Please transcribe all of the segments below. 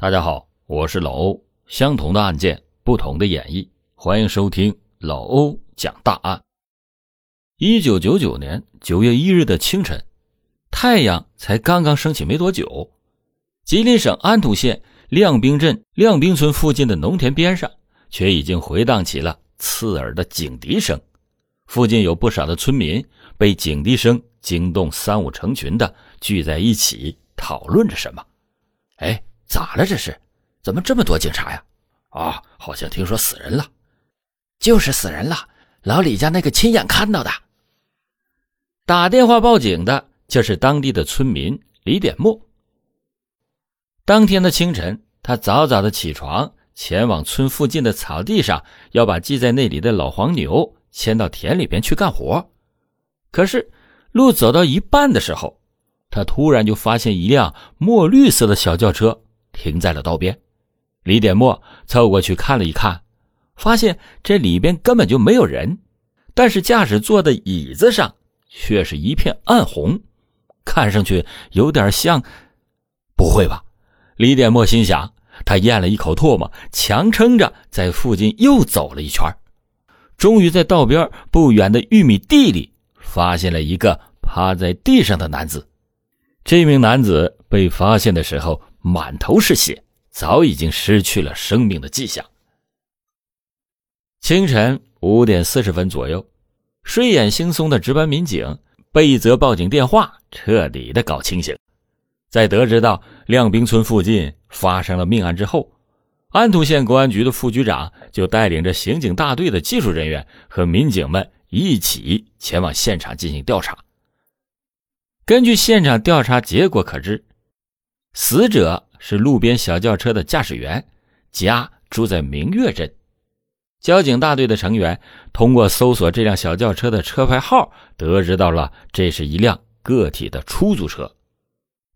大家好，我是老欧。相同的案件，不同的演绎，欢迎收听老欧讲大案。一九九九年九月一日的清晨，太阳才刚刚升起没多久，吉林省安图县亮兵镇亮兵村附近的农田边上，却已经回荡起了刺耳的警笛声。附近有不少的村民被警笛声惊动，三五成群的聚在一起讨论着什么。哎，咋了？这是？怎么这么多警察呀？啊，好像听说死人了，就是死人了。老李家那个亲眼看到的。打电话报警的就是当地的村民李典墨。当天的清晨，他早早的起床，前往村附近的草地上，要把系在那里的老黄牛牵到田里边去干活。可是，路走到一半的时候，他突然就发现一辆墨绿色的小轿车停在了道边。李典墨凑过去看了一看，发现这里边根本就没有人，但是驾驶座的椅子上却是一片暗红，看上去有点像……不会吧？李典墨心想。他咽了一口唾沫，强撑着在附近又走了一圈，终于在道边不远的玉米地里发现了一个趴在地上的男子。这名男子被发现的时候满头是血。早已经失去了生命的迹象。清晨五点四十分左右，睡眼惺忪的值班民警被一则报警电话彻底的搞清醒。在得知到亮兵村附近发生了命案之后，安图县公安局的副局长就带领着刑警大队的技术人员和民警们一起前往现场进行调查。根据现场调查结果可知，死者。是路边小轿车的驾驶员，家住在明月镇。交警大队的成员通过搜索这辆小轿车的车牌号，得知到了这是一辆个体的出租车。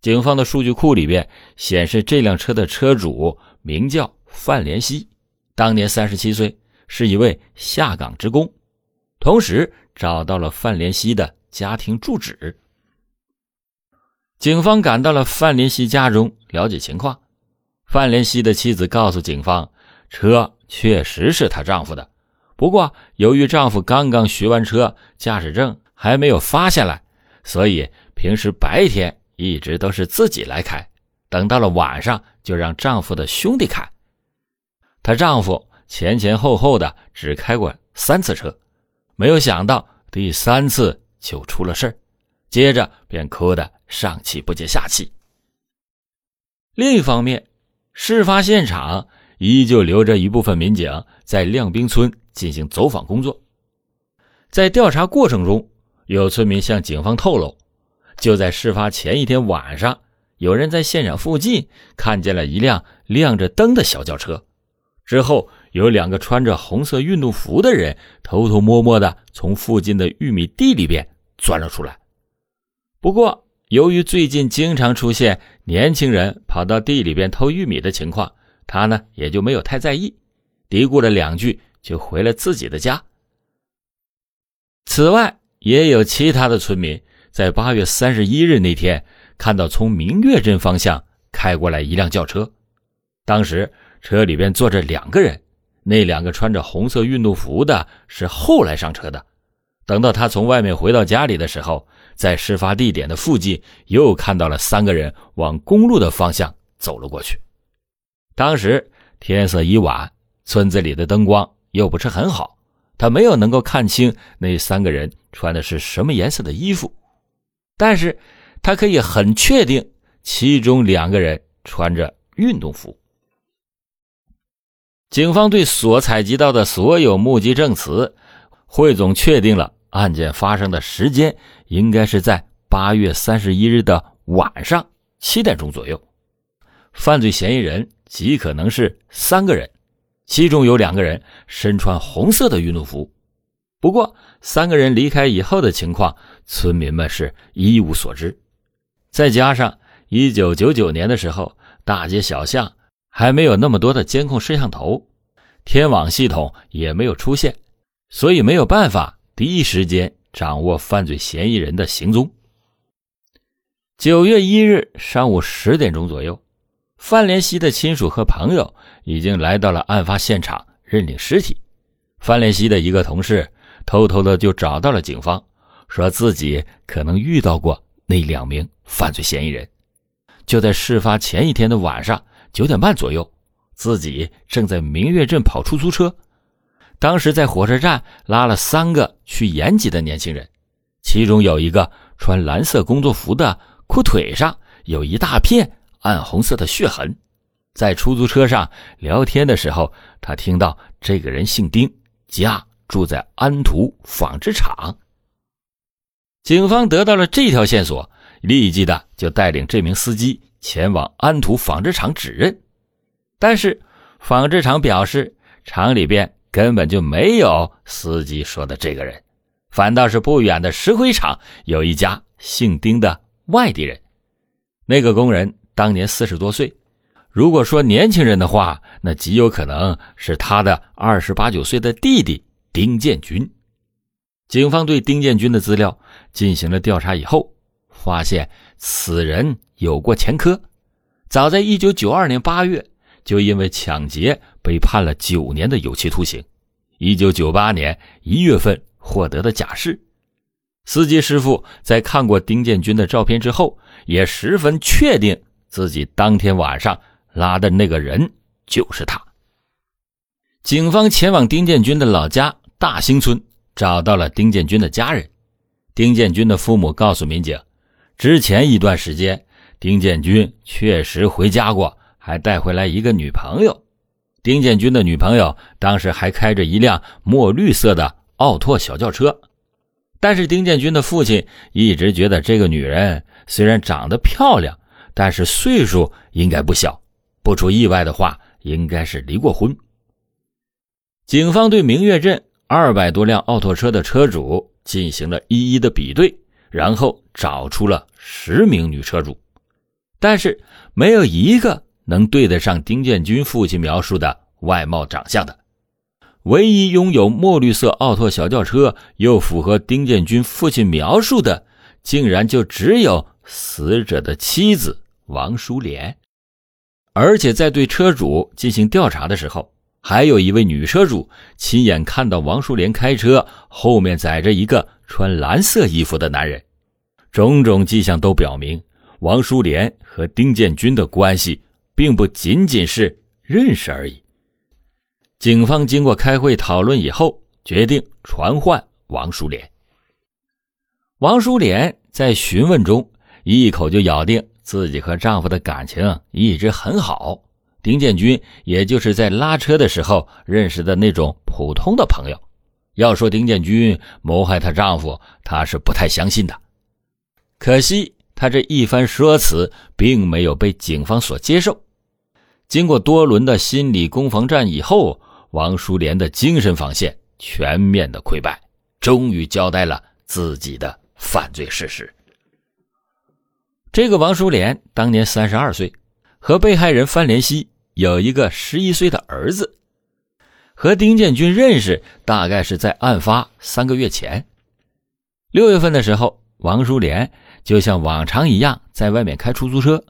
警方的数据库里边显示，这辆车的车主名叫范连熙，当年三十七岁，是一位下岗职工。同时找到了范连熙的家庭住址。警方赶到了范连熙家中了解情况，范连熙的妻子告诉警方，车确实是她丈夫的，不过由于丈夫刚刚学完车，驾驶证还没有发下来，所以平时白天一直都是自己来开，等到了晚上就让丈夫的兄弟开。她丈夫前前后后的只开过三次车，没有想到第三次就出了事接着便哭得。上气不接下气。另一方面，事发现场依旧留着一部分民警在亮兵村进行走访工作。在调查过程中，有村民向警方透露，就在事发前一天晚上，有人在现场附近看见了一辆亮着灯的小轿车。之后，有两个穿着红色运动服的人偷偷摸摸的从附近的玉米地里边钻了出来。不过，由于最近经常出现年轻人跑到地里边偷玉米的情况，他呢也就没有太在意，嘀咕了两句就回了自己的家。此外，也有其他的村民在八月三十一日那天看到从明月镇方向开过来一辆轿车，当时车里边坐着两个人，那两个穿着红色运动服的是后来上车的。等到他从外面回到家里的时候，在事发地点的附近又看到了三个人往公路的方向走了过去。当时天色已晚，村子里的灯光又不是很好，他没有能够看清那三个人穿的是什么颜色的衣服，但是他可以很确定其中两个人穿着运动服。警方对所采集到的所有目击证词汇总，确定了。案件发生的时间应该是在八月三十一日的晚上七点钟左右，犯罪嫌疑人极可能是三个人，其中有两个人身穿红色的运动服。不过，三个人离开以后的情况，村民们是一无所知。再加上一九九九年的时候，大街小巷还没有那么多的监控摄像头，天网系统也没有出现，所以没有办法。第一时间掌握犯罪嫌疑人的行踪。九月一日上午十点钟左右，范连熙的亲属和朋友已经来到了案发现场认领尸体。范连熙的一个同事偷偷的就找到了警方，说自己可能遇到过那两名犯罪嫌疑人。就在事发前一天的晚上九点半左右，自己正在明月镇跑出租车，当时在火车站拉了三个去延吉的年轻人，其中有一个穿蓝色工作服的，裤腿上有一大片暗红色的血痕。在出租车上聊天的时候，他听到这个人姓丁，家住在安图纺织厂。警方得到了这条线索。立即的就带领这名司机前往安图纺织厂指认，但是纺织厂表示厂里边根本就没有司机说的这个人，反倒是不远的石灰厂有一家姓丁的外地人。那个工人当年四十多岁，如果说年轻人的话，那极有可能是他的二十八九岁的弟弟丁建军。警方对丁建军的资料进行了调查以后。发现此人有过前科，早在一九九二年八月就因为抢劫被判了九年的有期徒刑，一九九八年一月份获得的假释。司机师傅在看过丁建军的照片之后，也十分确定自己当天晚上拉的那个人就是他。警方前往丁建军的老家大兴村，找到了丁建军的家人。丁建军的父母告诉民警。之前一段时间，丁建军确实回家过，还带回来一个女朋友。丁建军的女朋友当时还开着一辆墨绿色的奥拓小轿车。但是丁建军的父亲一直觉得这个女人虽然长得漂亮，但是岁数应该不小，不出意外的话，应该是离过婚。警方对明月镇二百多辆奥拓车的车主进行了一一的比对。然后找出了十名女车主，但是没有一个能对得上丁建军父亲描述的外貌长相的。唯一拥有墨绿色奥拓小轿车又符合丁建军父亲描述的，竟然就只有死者的妻子王淑莲。而且在对车主进行调查的时候，还有一位女车主亲眼看到王淑莲开车后面载着一个。穿蓝色衣服的男人，种种迹象都表明，王淑莲和丁建军的关系并不仅仅是认识而已。警方经过开会讨论以后，决定传唤王淑莲。王淑莲在询问中一口就咬定自己和丈夫的感情一直很好，丁建军也就是在拉车的时候认识的那种普通的朋友。要说丁建军谋害她丈夫，她是不太相信的。可惜她这一番说辞并没有被警方所接受。经过多轮的心理攻防战以后，王淑莲的精神防线全面的溃败，终于交代了自己的犯罪事实。这个王淑莲当年三十二岁，和被害人范连熙有一个十一岁的儿子。和丁建军认识，大概是在案发三个月前。六月份的时候，王淑莲就像往常一样在外面开出租车。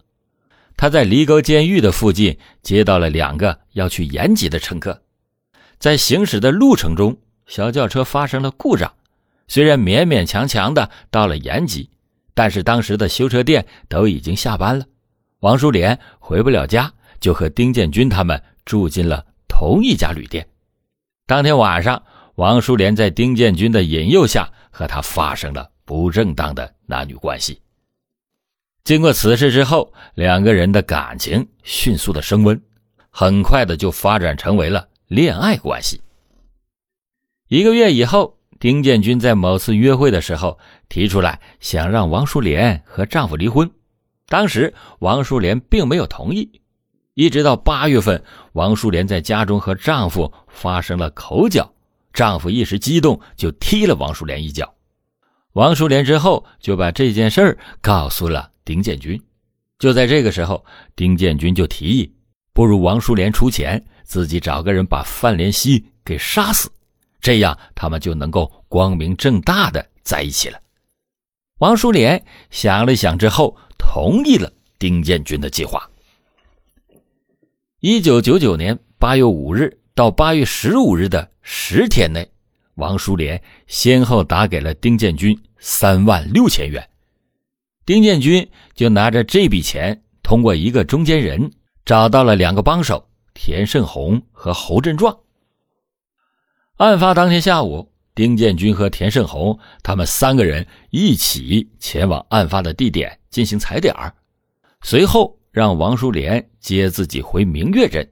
他在离沟监狱的附近接到了两个要去延吉的乘客。在行驶的路程中，小轿车发生了故障。虽然勉勉强强的到了延吉，但是当时的修车店都已经下班了。王淑莲回不了家，就和丁建军他们住进了同一家旅店。当天晚上，王淑莲在丁建军的引诱下和他发生了不正当的男女关系。经过此事之后，两个人的感情迅速的升温，很快的就发展成为了恋爱关系。一个月以后，丁建军在某次约会的时候提出来想让王淑莲和丈夫离婚，当时王淑莲并没有同意。一直到八月份，王淑莲在家中和丈夫发生了口角，丈夫一时激动就踢了王淑莲一脚。王淑莲之后就把这件事告诉了丁建军。就在这个时候，丁建军就提议，不如王淑莲出钱，自己找个人把范连熙给杀死，这样他们就能够光明正大的在一起了。王淑莲想了想之后，同意了丁建军的计划。一九九九年八月五日到八月十五日的十天内，王叔连先后打给了丁建军三万六千元。丁建军就拿着这笔钱，通过一个中间人找到了两个帮手田胜红和侯振壮。案发当天下午，丁建军和田胜红他们三个人一起前往案发的地点进行踩点随后让王淑莲接自己回明月镇。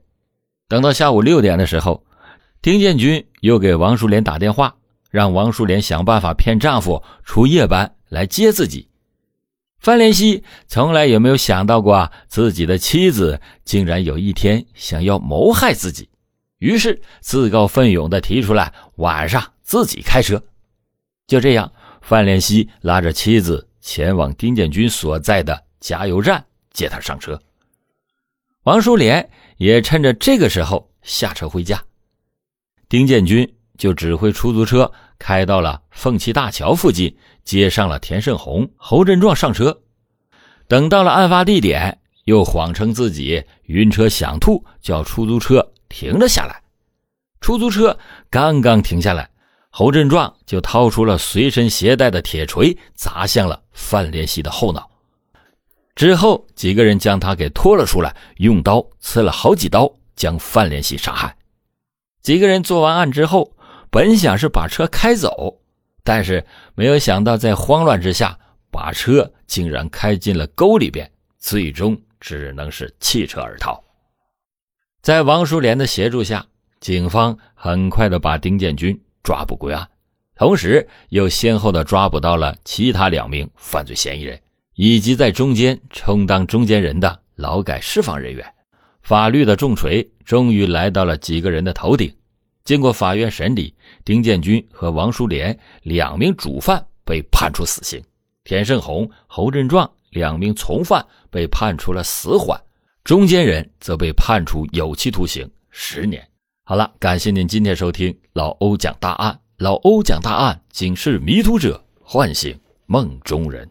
等到下午六点的时候，丁建军又给王淑莲打电话，让王淑莲想办法骗丈夫出夜班来接自己。范连熙从来也没有想到过自己的妻子竟然有一天想要谋害自己，于是自告奋勇的提出来晚上自己开车。就这样，范连熙拉着妻子前往丁建军所在的加油站接他上车。王淑莲也趁着这个时候下车回家，丁建军就指挥出租车开到了凤栖大桥附近。接上了田胜红、侯振壮上车，等到了案发地点，又谎称自己晕车想吐，叫出租车停了下来。出租车刚刚停下来，侯振壮就掏出了随身携带的铁锤，砸向了范连熙的后脑。之后，几个人将他给拖了出来，用刀刺了好几刀，将范连熙杀害。几个人做完案之后，本想是把车开走。但是没有想到，在慌乱之下，把车竟然开进了沟里边，最终只能是弃车而逃。在王淑莲的协助下，警方很快的把丁建军抓捕归案，同时又先后的抓捕到了其他两名犯罪嫌疑人，以及在中间充当中间人的劳改释放人员。法律的重锤终于来到了几个人的头顶。经过法院审理，丁建军和王淑莲两名主犯被判处死刑，田胜红、侯振壮两名从犯被判处了死缓，中间人则被判处有期徒刑十年。好了，感谢您今天收听老欧讲大案，老欧讲大案，警示迷途者，唤醒梦中人。